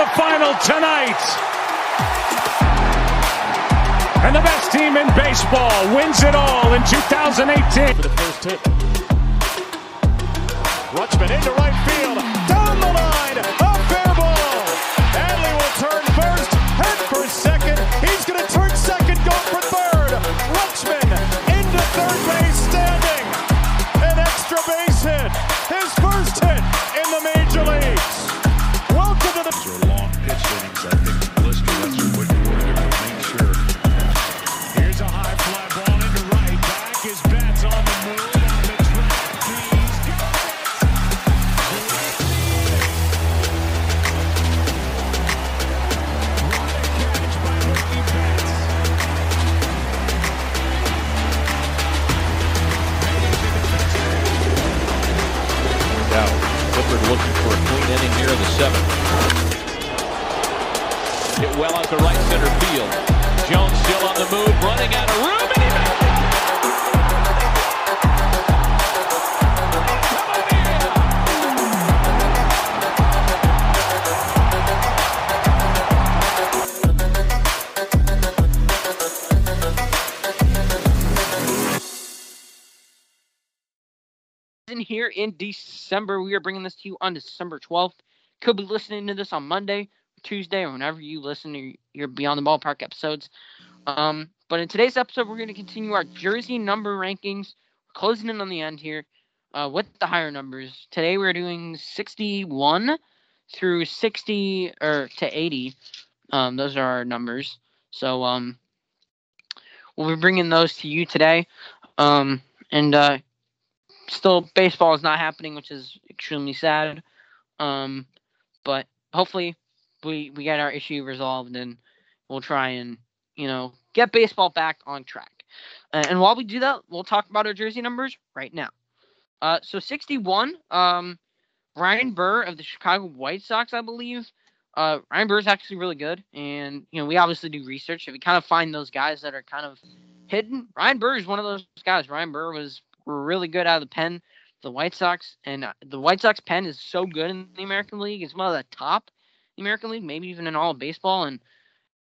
the final tonight. And the best team in baseball wins it all in 2018. For the first hit. Rutschman into right field. In December. We are bringing this to you on December 12th. Could be listening to this on Monday, Tuesday, or whenever you listen to your Beyond the Ballpark episodes. Um, but in today's episode, we're going to continue our jersey number rankings. We're closing in on the end here uh, with the higher numbers. Today, we're doing 61 through 60 or to 80. Um, those are our numbers. So um, we'll be bringing those to you today. Um, and uh, still baseball is not happening, which is extremely sad. Um, but hopefully we we get our issue resolved and we'll try and you know get baseball back on track. And while we do that, we'll talk about our jersey numbers right now. Uh, so 61, um, Ryan Burr of the Chicago White Sox, I believe. Uh, Ryan Burr is actually really good, and you know we obviously do research and we kind of find those guys that are kind of hidden. Ryan Burr is one of those guys. Ryan Burr was really good out of the pen, the White Sox, and uh, the White Sox pen is so good in the American League. It's one of the top in the American League, maybe even in all of baseball. And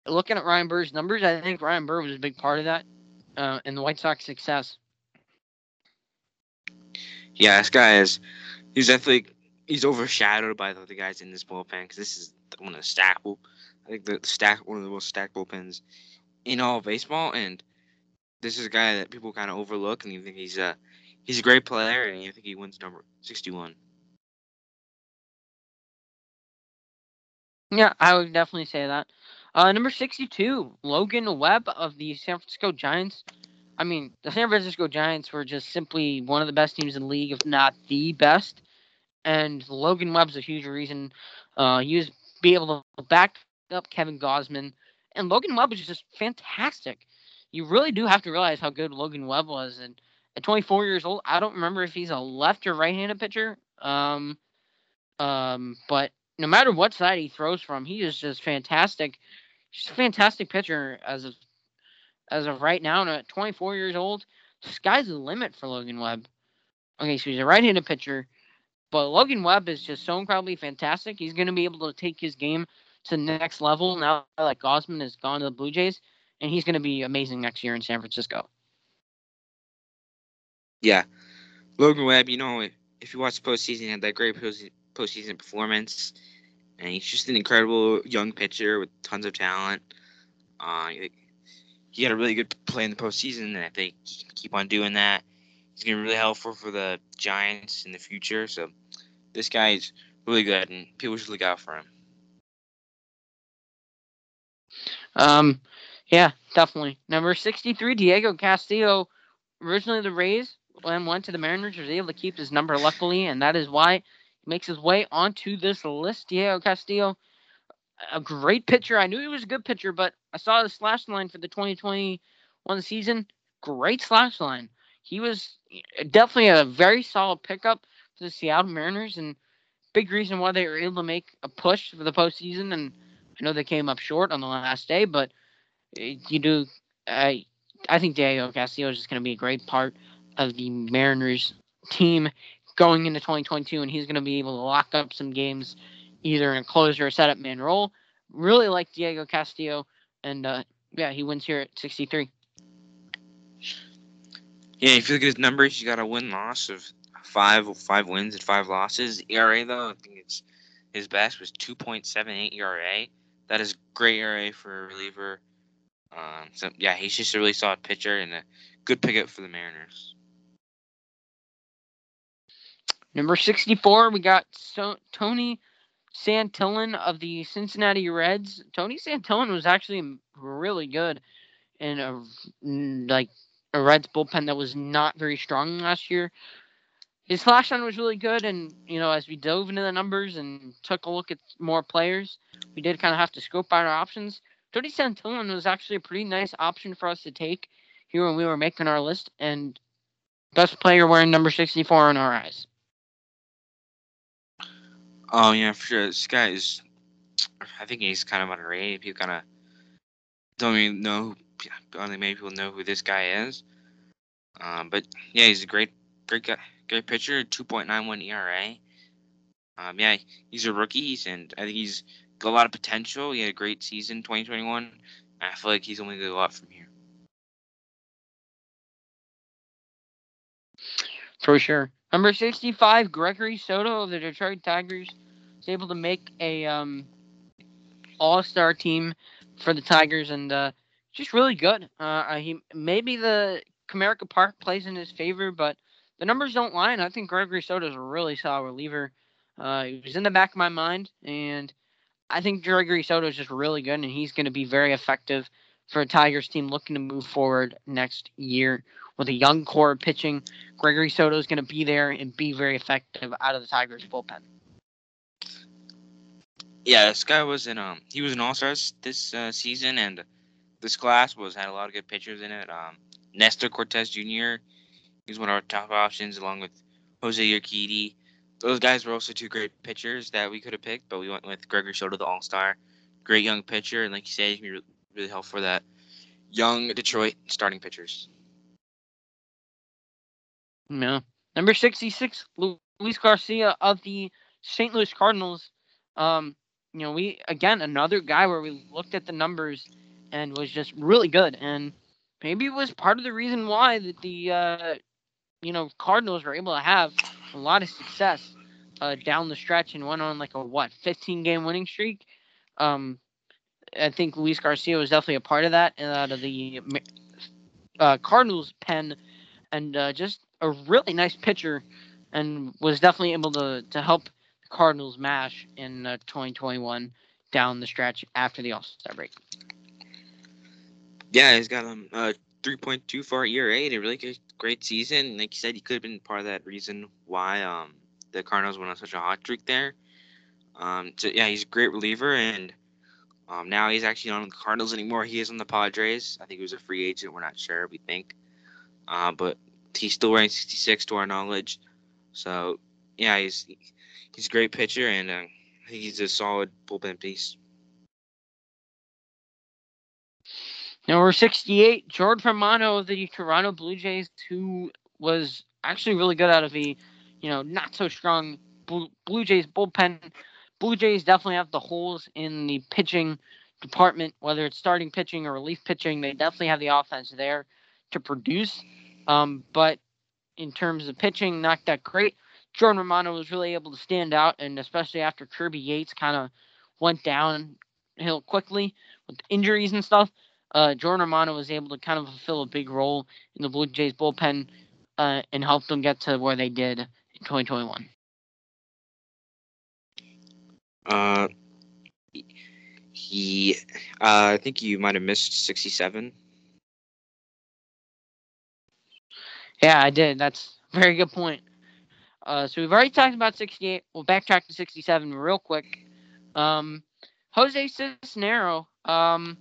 looking at Ryan Burr's numbers, I think Ryan Burr was a big part of that uh, in the White Sox success. Yeah, this guy is. He's definitely he's overshadowed by the other guys in this bullpen because this is one of the stackable. I think the stack one of the most stacked bullpens in all baseball, and this is a guy that people kind of overlook, and you think he's a he's a great player, and I think he wins number sixty one. Yeah, I would definitely say that. Uh, number 62, Logan Webb of the San Francisco Giants. I mean, the San Francisco Giants were just simply one of the best teams in the league, if not the best. And Logan Webb's a huge reason. Uh, he was be able to back up Kevin Gausman. And Logan Webb was just fantastic. You really do have to realize how good Logan Webb was. And at 24 years old, I don't remember if he's a left or right-handed pitcher. Um, um, but no matter what side he throws from, he is just fantastic. He's a fantastic pitcher as of as of right now. And at 24 years old, sky's the limit for Logan Webb. Okay, so he's a right-handed pitcher, but Logan Webb is just so incredibly fantastic. He's going to be able to take his game to the next level now that Gausman has gone to the Blue Jays, and he's going to be amazing next year in San Francisco. Yeah, Logan Webb. You know, if you watch the postseason, he had that great post- postseason performance, and he's just an incredible young pitcher with tons of talent. Uh, he had a really good play in the postseason, and I think he can keep on doing that. He's gonna be really helpful for the Giants in the future. So this guy is really good, and people should look out for him. Um, yeah, definitely. Number 63, Diego Castillo. Originally the Rays, went to the Mariners, was able to keep his number luckily, and that is why he makes his way onto this list. Diego Castillo, a great pitcher. I knew he was a good pitcher, but I saw the slash line for the 2021 season. Great slash line. He was definitely a very solid pickup for the Seattle Mariners, and big reason why they were able to make a push for the postseason. And I know they came up short on the last day, but uh, you do. I I think Diego Castillo is just going to be a great part of the Mariners team going into 2022, and he's going to be able to lock up some games either in a closer or setup man role. Really like Diego Castillo, and uh, yeah, he wins here at 63. Yeah, if you look at his numbers, he's got a win loss of five five wins and five losses. ERA though, I think it's his best was 2.78 ERA. That is great ERA for a reliever. Um, so yeah, he's just a really solid pitcher and a good pickup for the Mariners. Number 64, we got so- Tony Santillan of the Cincinnati Reds. Tony Santillan was actually really good in a like a Reds bullpen that was not very strong last year. His slash line was really good, and you know, as we dove into the numbers and took a look at more players, we did kind of have to scope out our options. Tony Santillan was actually a pretty nice option for us to take here when we were making our list, and best player wearing number 64 in our eyes. Oh yeah, for sure. This guy is. I think he's kind of underrated. People kind of don't even know. Only many people know who this guy is. Um, but yeah, he's a great, great guy, great pitcher. Two point nine one ERA. Um, yeah, he's a rookie, and I think he's got a lot of potential. He had a great season, 2021. I feel like he's only going to go up from here. For sure. Number 65, Gregory Soto of the Detroit Tigers was able to make a um, all-star team for the Tigers and uh, just really good. Uh, he maybe the Comerica Park plays in his favor, but the numbers don't lie. And I think Gregory Soto is a really solid reliever. Uh, he was in the back of my mind, and I think Gregory Soto is just really good, and he's going to be very effective for a Tigers team looking to move forward next year with a young core pitching. Gregory Soto is going to be there and be very effective out of the Tigers bullpen. Yeah, this guy was in um he was an all star this uh, season, and this class was had a lot of good pitchers in it. Um, Nestor Cortes Jr. He's one of our top options, along with Jose Urquidy. Those guys were also two great pitchers that we could have picked, but we went with Gregory Soto, the All Star, great young pitcher, and like you said, he really helpful for that young Detroit starting pitchers. No. Number 66, Luis Garcia of the St. Louis Cardinals. Um, you know, we again another guy where we looked at the numbers and was just really good, and maybe it was part of the reason why that the uh, you know Cardinals were able to have a lot of success uh, down the stretch and went on like a what 15 game winning streak. Um, I think Luis Garcia was definitely a part of that and out of the uh, Cardinals pen, and uh, just a really nice pitcher, and was definitely able to to help the Cardinals mash in uh, 2021 down the stretch after the All Star break. Yeah, he's got um, a 3.24 ERA and a really good, great season. Like you said, he could have been part of that reason why um the Cardinals went on such a hot streak there. Um, so yeah, he's a great reliever, and um, now he's actually not on the Cardinals anymore. He is on the Padres. I think he was a free agent. We're not sure. We think, uh, but he's still ranked 66 to our knowledge. So yeah, he's he's a great pitcher, and uh, he's a solid bullpen piece. Number 68, Jordan Romano of the Toronto Blue Jays, who was actually really good out of the, you know, not so strong Blue Jays bullpen. Blue Jays definitely have the holes in the pitching department, whether it's starting pitching or relief pitching. They definitely have the offense there to produce. Um, but in terms of pitching, not that great. Jordan Romano was really able to stand out, and especially after Kirby Yates kind of went downhill quickly with injuries and stuff uh, Jordan Romano was able to kind of fulfill a big role in the Blue Jays bullpen uh, and help them get to where they did in 2021. Uh, he, uh, I think you might have missed 67. Yeah, I did. That's a very good point. Uh, so we've already talked about 68. We'll backtrack to 67 real quick. Um, Jose Cisnero, um,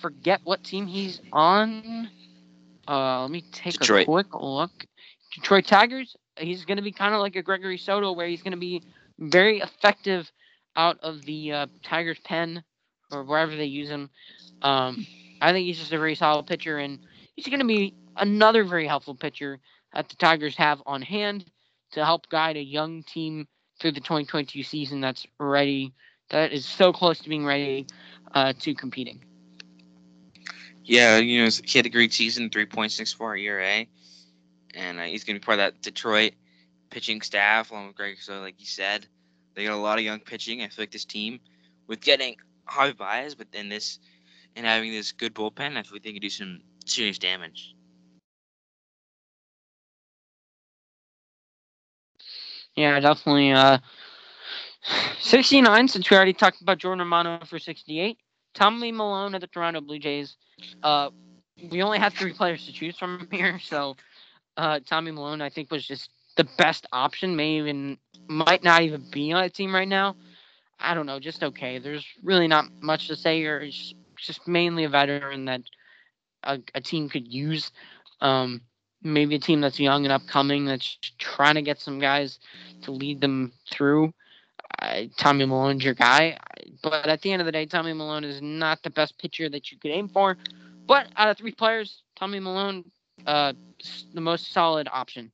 forget what team he's on. Uh, let me take Detroit. a quick look. Detroit Tigers. He's going to be kind of like a Gregory Soto, where he's going to be very effective out of the uh, Tigers pen or wherever they use him. Um, I think he's just a very solid pitcher, and he's going to be another very helpful pitcher that the Tigers have on hand to help guide a young team through the 2022 season that's ready, that is so close to being ready uh, to competing. Yeah, you know, he had a great season, 3.64 ERA. And uh, he's going to be part of that Detroit pitching staff, along with Greg. So, like you said, they got a lot of young pitching. I feel like this team, with getting Javy Baez, but then this, and having this good bullpen, I feel like they can do some serious damage. Yeah, definitely. Uh, 69, since we already talked about Jordan Romano for 68. Tommy Milone at the Toronto Blue Jays. Uh, we only have three players to choose from here, so uh, Tommy Milone, I think, was just the best option. May even might not even be on a team right now. I don't know, just okay. There's really not much to say here. It's just mainly a veteran that a, a team could use. Um, maybe a team that's young and upcoming that's trying to get some guys to lead them through. Uh, Tommy Milone's your guy, but at the end of the day, Tommy Milone is not the best pitcher that you could aim for. But out of three players, Tommy Milone, uh, the most solid option.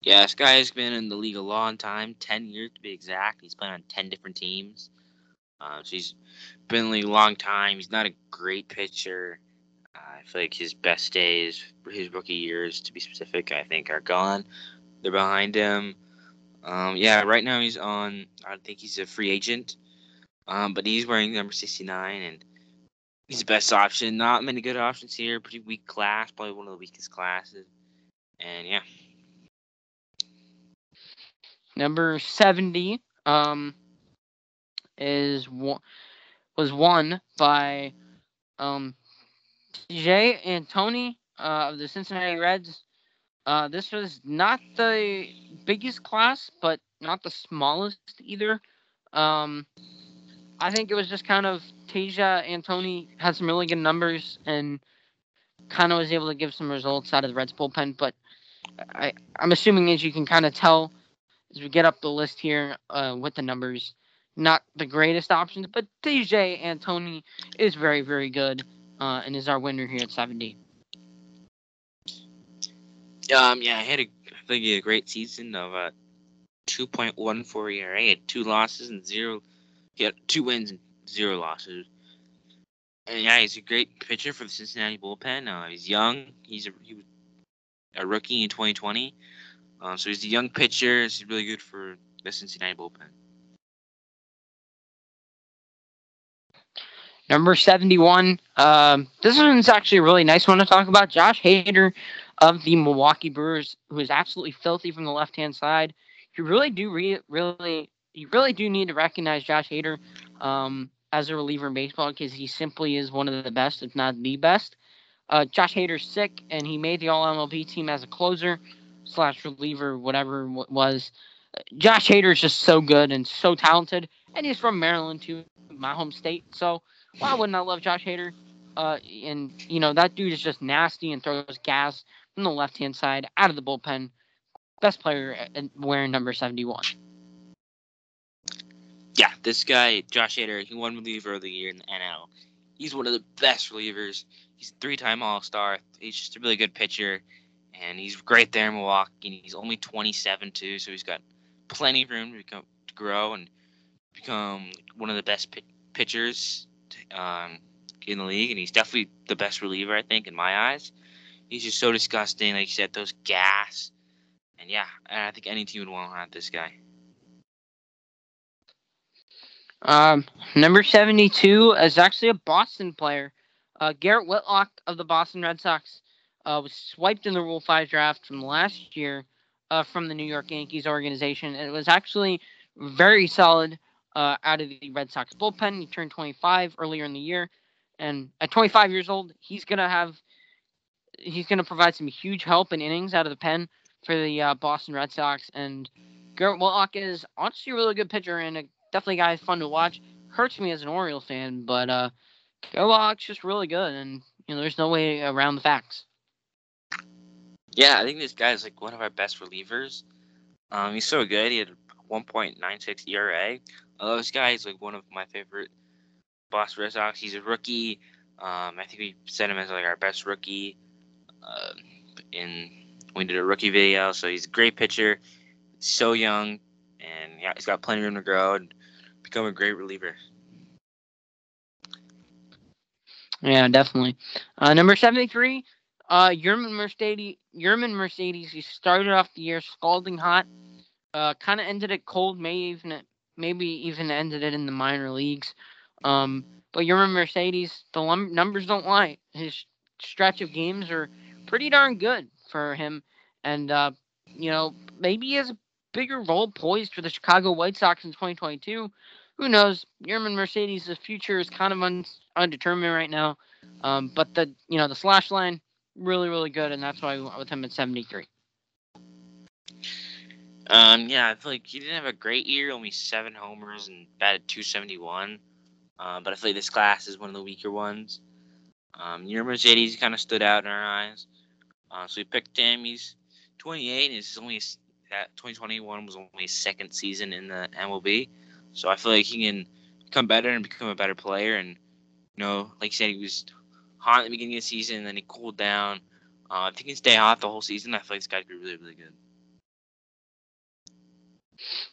Yeah, this guy has been in the league a long time, 10 years to be exact. He's played on 10 different teams. Uh, so he's been in the league a long time. He's not a great pitcher. I feel like his best days, his rookie years to be specific, I think are gone. They're behind him. Um, yeah, right now he's on, I think he's a free agent. Um, but he's wearing number 69, and he's the best option. Not many good options here. Pretty weak class, probably one of the weakest classes. And yeah. Number 70 um, is was won by um, Tejay Antone uh, of the Cincinnati Reds. Uh, this was not the biggest class, but not the smallest either. Um, I think it was just kind of Tejay Antone had some really good numbers and kind of was able to give some results out of the Reds bullpen. But I, I'm assuming, as you can kind of tell, as we get up the list here uh, with the numbers, not the greatest options, but Tejay Antone is very, very good uh, and is our winner here at 70. Um, yeah, I had a, I think a great season of uh, 2.14 ERA. Had two losses and zero. Had two wins and zero losses. And yeah, he's a great pitcher for the Cincinnati bullpen. Uh, he's young. He's a, he was a rookie in 2020. Uh, so he's a young pitcher. He's really good for the Cincinnati bullpen. Number 71. Um, this one's actually a really nice one to talk about. Josh Hader of the Milwaukee Brewers, who is absolutely filthy from the left hand side. You really do re- really you really do need to recognize Josh Hader um, as a reliever in baseball because he simply is one of the best, if not the best. Uh, Josh Hader's sick, and he made the All MLB team as a closer slash reliever, whatever it was. Josh Hader is just so good and so talented, and he's from Maryland too, my home state. So why wouldn't I love Josh Hader? Uh, and you know that dude is just nasty and throws gas from the left hand side out of the bullpen. Best player wearing number seventy one. Yeah, this guy Josh Hader, he won reliever of the year in the NL. He's one of the best relievers. He's a three-time All-Star. He's just a really good pitcher, and he's great there in Milwaukee. And he's only 27 too, so he's got plenty of room to become to grow and become one of the best pitchers um, in the league, and he's definitely the best reliever, I think, in my eyes. He's just so disgusting. Like you said, those gas. And yeah, I think any team would want to have this guy. Um, number 72 is actually a Boston player. Uh, Garrett Whitlock of the Boston Red Sox uh, was swiped in the Rule 5 draft from last year uh, from the New York Yankees organization. It was actually very solid uh, out of the Red Sox bullpen. He turned 25 earlier in the year, and at 25 years old, he's gonna have he's gonna provide some huge help in innings out of the pen for the uh, Boston Red Sox. And Garrett Whitlock is honestly a really good pitcher and a, definitely a guy fun to watch. Hurts me as an Orioles fan, but uh, Whitlock's just really good, and you know there's no way around the facts. Yeah, I think this guy is like one of our best relievers. Um, he's so good. He had 1.96 ERA. Uh, this guy is like one of my favorite Boston Red Sox. He's a rookie. Um, I think we sent him as like our best rookie uh, in we did a rookie video. So he's a great pitcher. so young, and yeah, he's got plenty of room to grow and become a great reliever. Yeah, definitely. Uh, number 73, uh, Yermin Mercedes. Yermin Mercedes. He started off the year scalding hot. Uh, kind of ended it cold. May even maybe even ended it in the minor leagues. Um, but Yermin Mercedes, the lum- numbers don't lie. His stretch of games are pretty darn good for him, and uh, you know maybe he has a bigger role poised for the Chicago White Sox in 2022. Who knows? Yermin Mercedes' future is kind of un- undetermined right now. Um, but the you know the slash line really really good, and that's why I went with him at 73. Um, yeah, I feel like he didn't have a great year, only seven homers and batted 271. Um, but I feel like this class is one of the weaker ones. Um, Mercedes kind of stood out in our eyes. Uh, so we picked him. He's 28, and only that 2021 was only his second season in the MLB. So I feel like he can become better and become a better player. And you know, like you said, he was hot at the beginning of the season, and then he cooled down. Uh, if he can stay hot the whole season, I feel like this guy could be really, really good.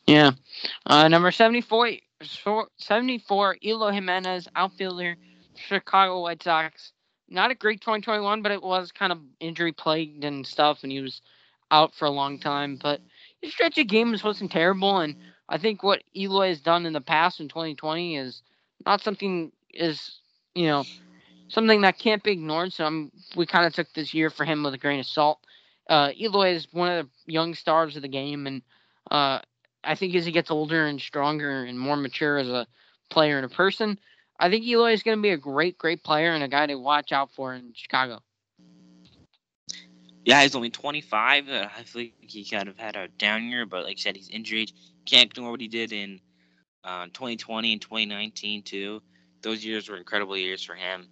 Yeah. Uh, number 74, 74, Eloy Jimenez, outfielder, Chicago White Sox. Not a great 2021, but it was kind of injury plagued and stuff, and he was out for a long time. But his stretch of games wasn't terrible, and I think what Eloy has done in the past in 2020 is not something is you know something that can't be ignored. So I'm, we kind of took this year for him with a grain of salt. Uh, Eloy is one of the young stars of the game, and uh, I think as he gets older and stronger and more mature as a player and a person, I think Eloy is going to be a great, great player and a guy to watch out for in Chicago. Yeah, he's only 25. Uh, I feel like he kind of had a down year, but like I said, he's injured. Can't ignore what he did in uh, 2020 and 2019 too. Those years were incredible years for him,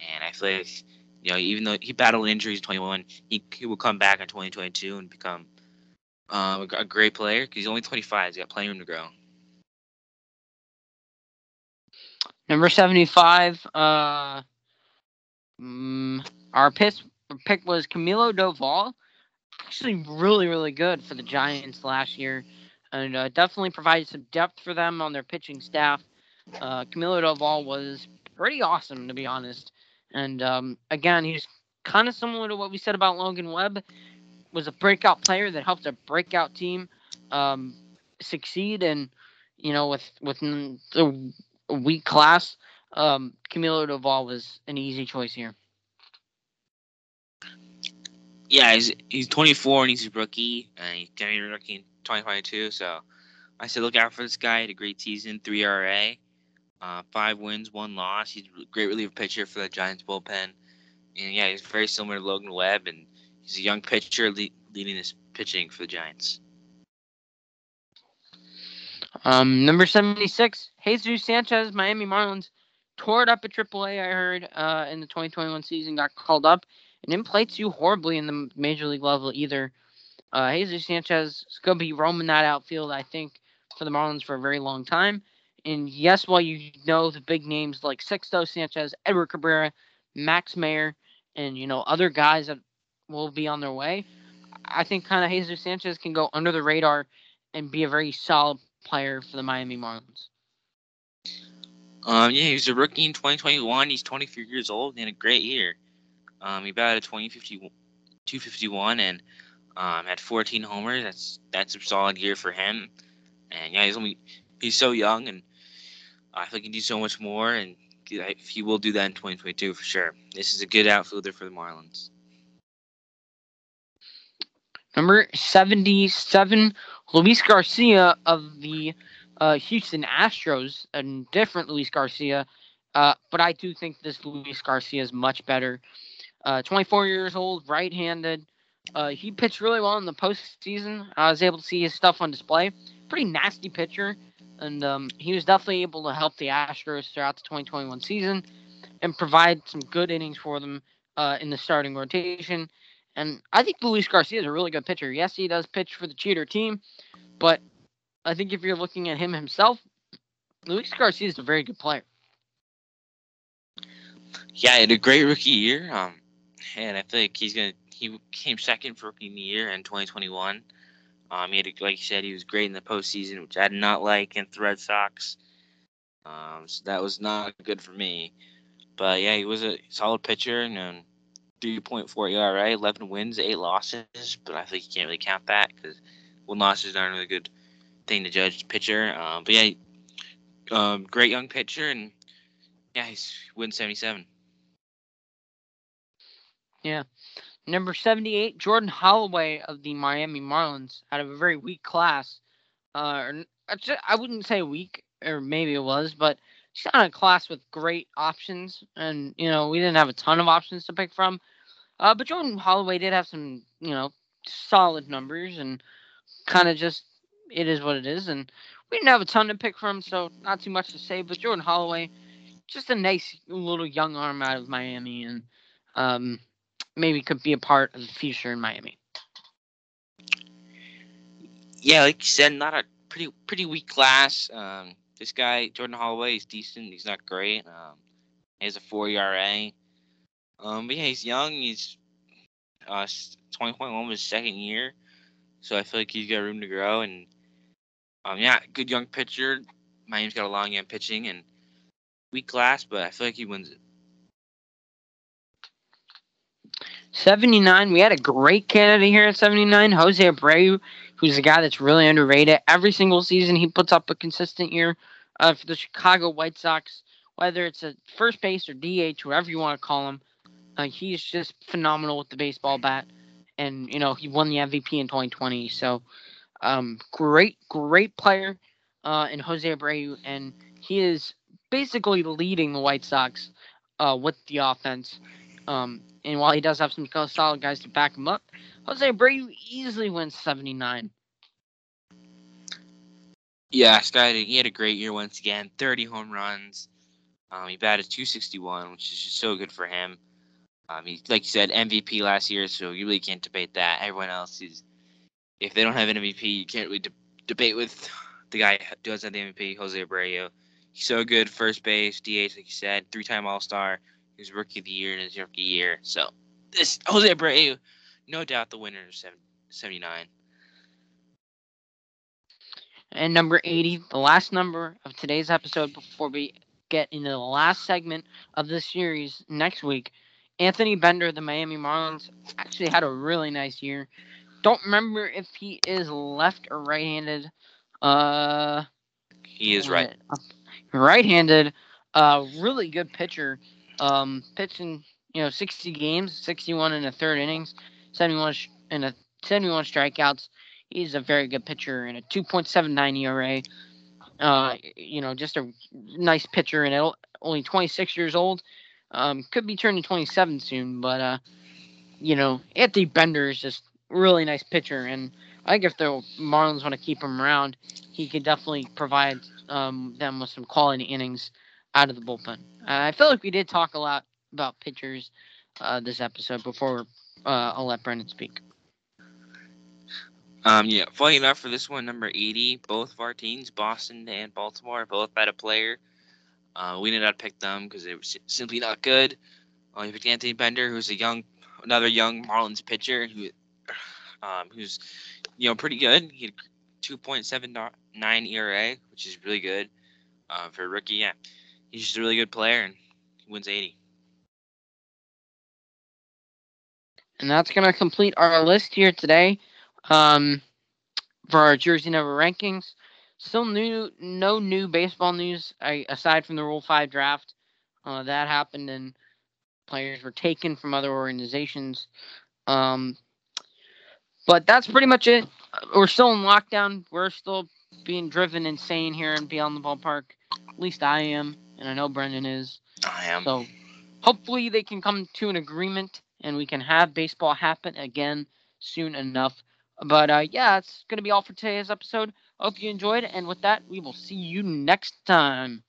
and I feel like you know even though he battled injuries in 21, he he will come back in 2022 and become um, a, great player because he's only 25. He's got plenty of room to grow. Number 75, uh, mm, our pick, pick was Camilo Doval. Actually, really, really good for the Giants last year, and uh, definitely provided some depth for them on their pitching staff. Uh, Camilo Doval was pretty awesome, to be honest. And um, again, he's kind of similar to what we said about Logan Webb. Was a breakout player that helped a breakout team um, succeed, and you know, with with the weak class, um, Camilo Doval was an easy choice here. Yeah, he's he's 24 and he's a rookie, and he's be a rookie in 2022. So I said, look out for this guy. He had a great season, three RA, uh, five wins, one loss. He's a great reliever pitcher for the Giants bullpen, and yeah, he's very similar to Logan Webb, and he's a young pitcher le- leading this pitching for the Giants. Um, number 76, Jesus Sanchez, Miami Marlins, tore it up at AAA, I heard, uh, in the 2021 season, got called up, and didn't play too horribly in the major league level either. Uh, Jesus Sanchez is going to be roaming that outfield, I think, for the Marlins for a very long time. And yes, while you know the big names like Sixto Sanchez, Edward Cabrera, Max Meyer, and, you know, other guys that will be on their way, I think kind of Jesus Sanchez can go under the radar and be a very solid player for the Miami Marlins. Um, yeah, he was a rookie in 2021. He's 23 years old and a great year. Um, he batted 2050, 251 and um, had 14 homers. That's that's a solid year for him. And yeah, he's only he's so young, and I think he can do so much more. And he will do that in 2022 for sure. This is a good outfielder for the Marlins. Number 77, Luis Garcia of the uh, Houston Astros, a different Luis Garcia, uh, but I do think this Luis Garcia is much better. Uh, 24 years old, right-handed. Uh, he pitched really well in the postseason. I was able to see his stuff on display. Pretty nasty pitcher, and um, he was definitely able to help the Astros throughout the 2021 season and provide some good innings for them uh, in the starting rotation. And I think Luis Garcia is a really good pitcher. Yes, he does pitch for the cheater team, but I think if you're looking at him himself, Luis Garcia is a very good player. Yeah, he had a great rookie year. Um, and I feel like he's gonna. He came second for rookie year in 2021. Um, he had, a- like you said, he was great in the postseason, which I did not like in the Red Sox. Um, so that was not good for me. But yeah, he was a solid pitcher and um, 3.4 ERA, 11 wins, eight losses. But I think you can't really count that because win losses aren't a really good thing to judge pitcher. Um, but yeah, um, great young pitcher and yeah, he's win 77. Yeah. Number 78, Jordan Holloway of the Miami Marlins out of a very weak class. Uh, I wouldn't say weak, or maybe it was, but she's not a class with great options. And, you know, we didn't have a ton of options to pick from. Uh, but Jordan Holloway did have some, you know, solid numbers and kind of just, it is what it is. And we didn't have a ton to pick from, so not too much to say. But Jordan Holloway, just a nice little young arm out of Miami. And, um, maybe could be a part of the future in Miami. Yeah, like you said, not a pretty pretty weak class. Um, this guy Jordan Holloway is decent. He's not great. Um, he has a four ERA. Um, but yeah, he's young. He's uh, 20.1 was his second year, so I feel like he's got room to grow. And um, yeah, good young pitcher. Miami's got a long young pitching and weak class, but I feel like he wins it. 79, we had a great candidate here at 79, Jose Abreu, who's a guy that's really underrated. Every single season, he puts up a consistent year uh, for the Chicago White Sox, whether it's a first base or DH, whatever you want to call him. Uh, he's just phenomenal with the baseball bat. And, you know, he won the MVP in 2020. So, um, great, great player uh, in Jose Abreu. And he is basically leading the White Sox uh, with the offense. Um, and while he does have some solid guys to back him up, Jose Abreu easily wins 79. Yeah, guy he had a great year once again. 30 home runs. Um, he batted 261, which is just so good for him. Um, he, like you said, MVP last year, so you really can't debate that. Everyone else is, if they don't have an MVP, you can't really de- debate with the guy who does have the MVP, Jose Abreu. He's so good, first base, DH, like you said, three-time All-Star. He was Rookie of the Year in his rookie year. So this Jose Abreu, no doubt the winner of 79. And number 80, the last number of today's episode before we get into the last segment of this series next week. Anthony Bender of the Miami Marlins actually had a really nice year. Don't remember if he is left or right handed. Uh, He is right. Right handed. Uh, really good pitcher. Um, pitching, you know, 60 games, 61 in the third innings, 71 sh- and a 71 strikeouts. He's a very good pitcher and a 2.79 ERA. Uh, you know, just a nice pitcher and only 26 years old. Um, could be turning 27 soon, but uh, you know, Anthony Bender is just really nice pitcher, and I think if the Marlins want to keep him around, he could definitely provide um, them with some quality innings out of the bullpen. Uh, I feel like we did talk a lot about pitchers uh, this episode before uh, I'll let Brendan speak. Um, yeah, funny enough for this one, number 80, both of our teams, Boston and Baltimore, both had a player. Uh, we did not pick them because they were simply not good. Uh, we picked Anthony Bender, who's a young, another young Marlins pitcher who, um, who's, you know, pretty good. He had 2.79 ERA, which is really good uh, for a rookie. Yeah, he's just a really good player and he wins 80. And that's going to complete our list here today um, for our jersey number rankings. Still new, no new baseball news I, aside from the Rule 5 draft. Uh, that happened and players were taken from other organizations. Um, but that's pretty much it. We're still in lockdown. We're still being driven insane here in Beyond the Ballpark. At least I am, and I know Brendan is. I am. So hopefully they can come to an agreement and we can have baseball happen again soon enough. But uh, yeah, it's going to be all for today's episode. Hope you enjoyed. And with that, we will see you next time.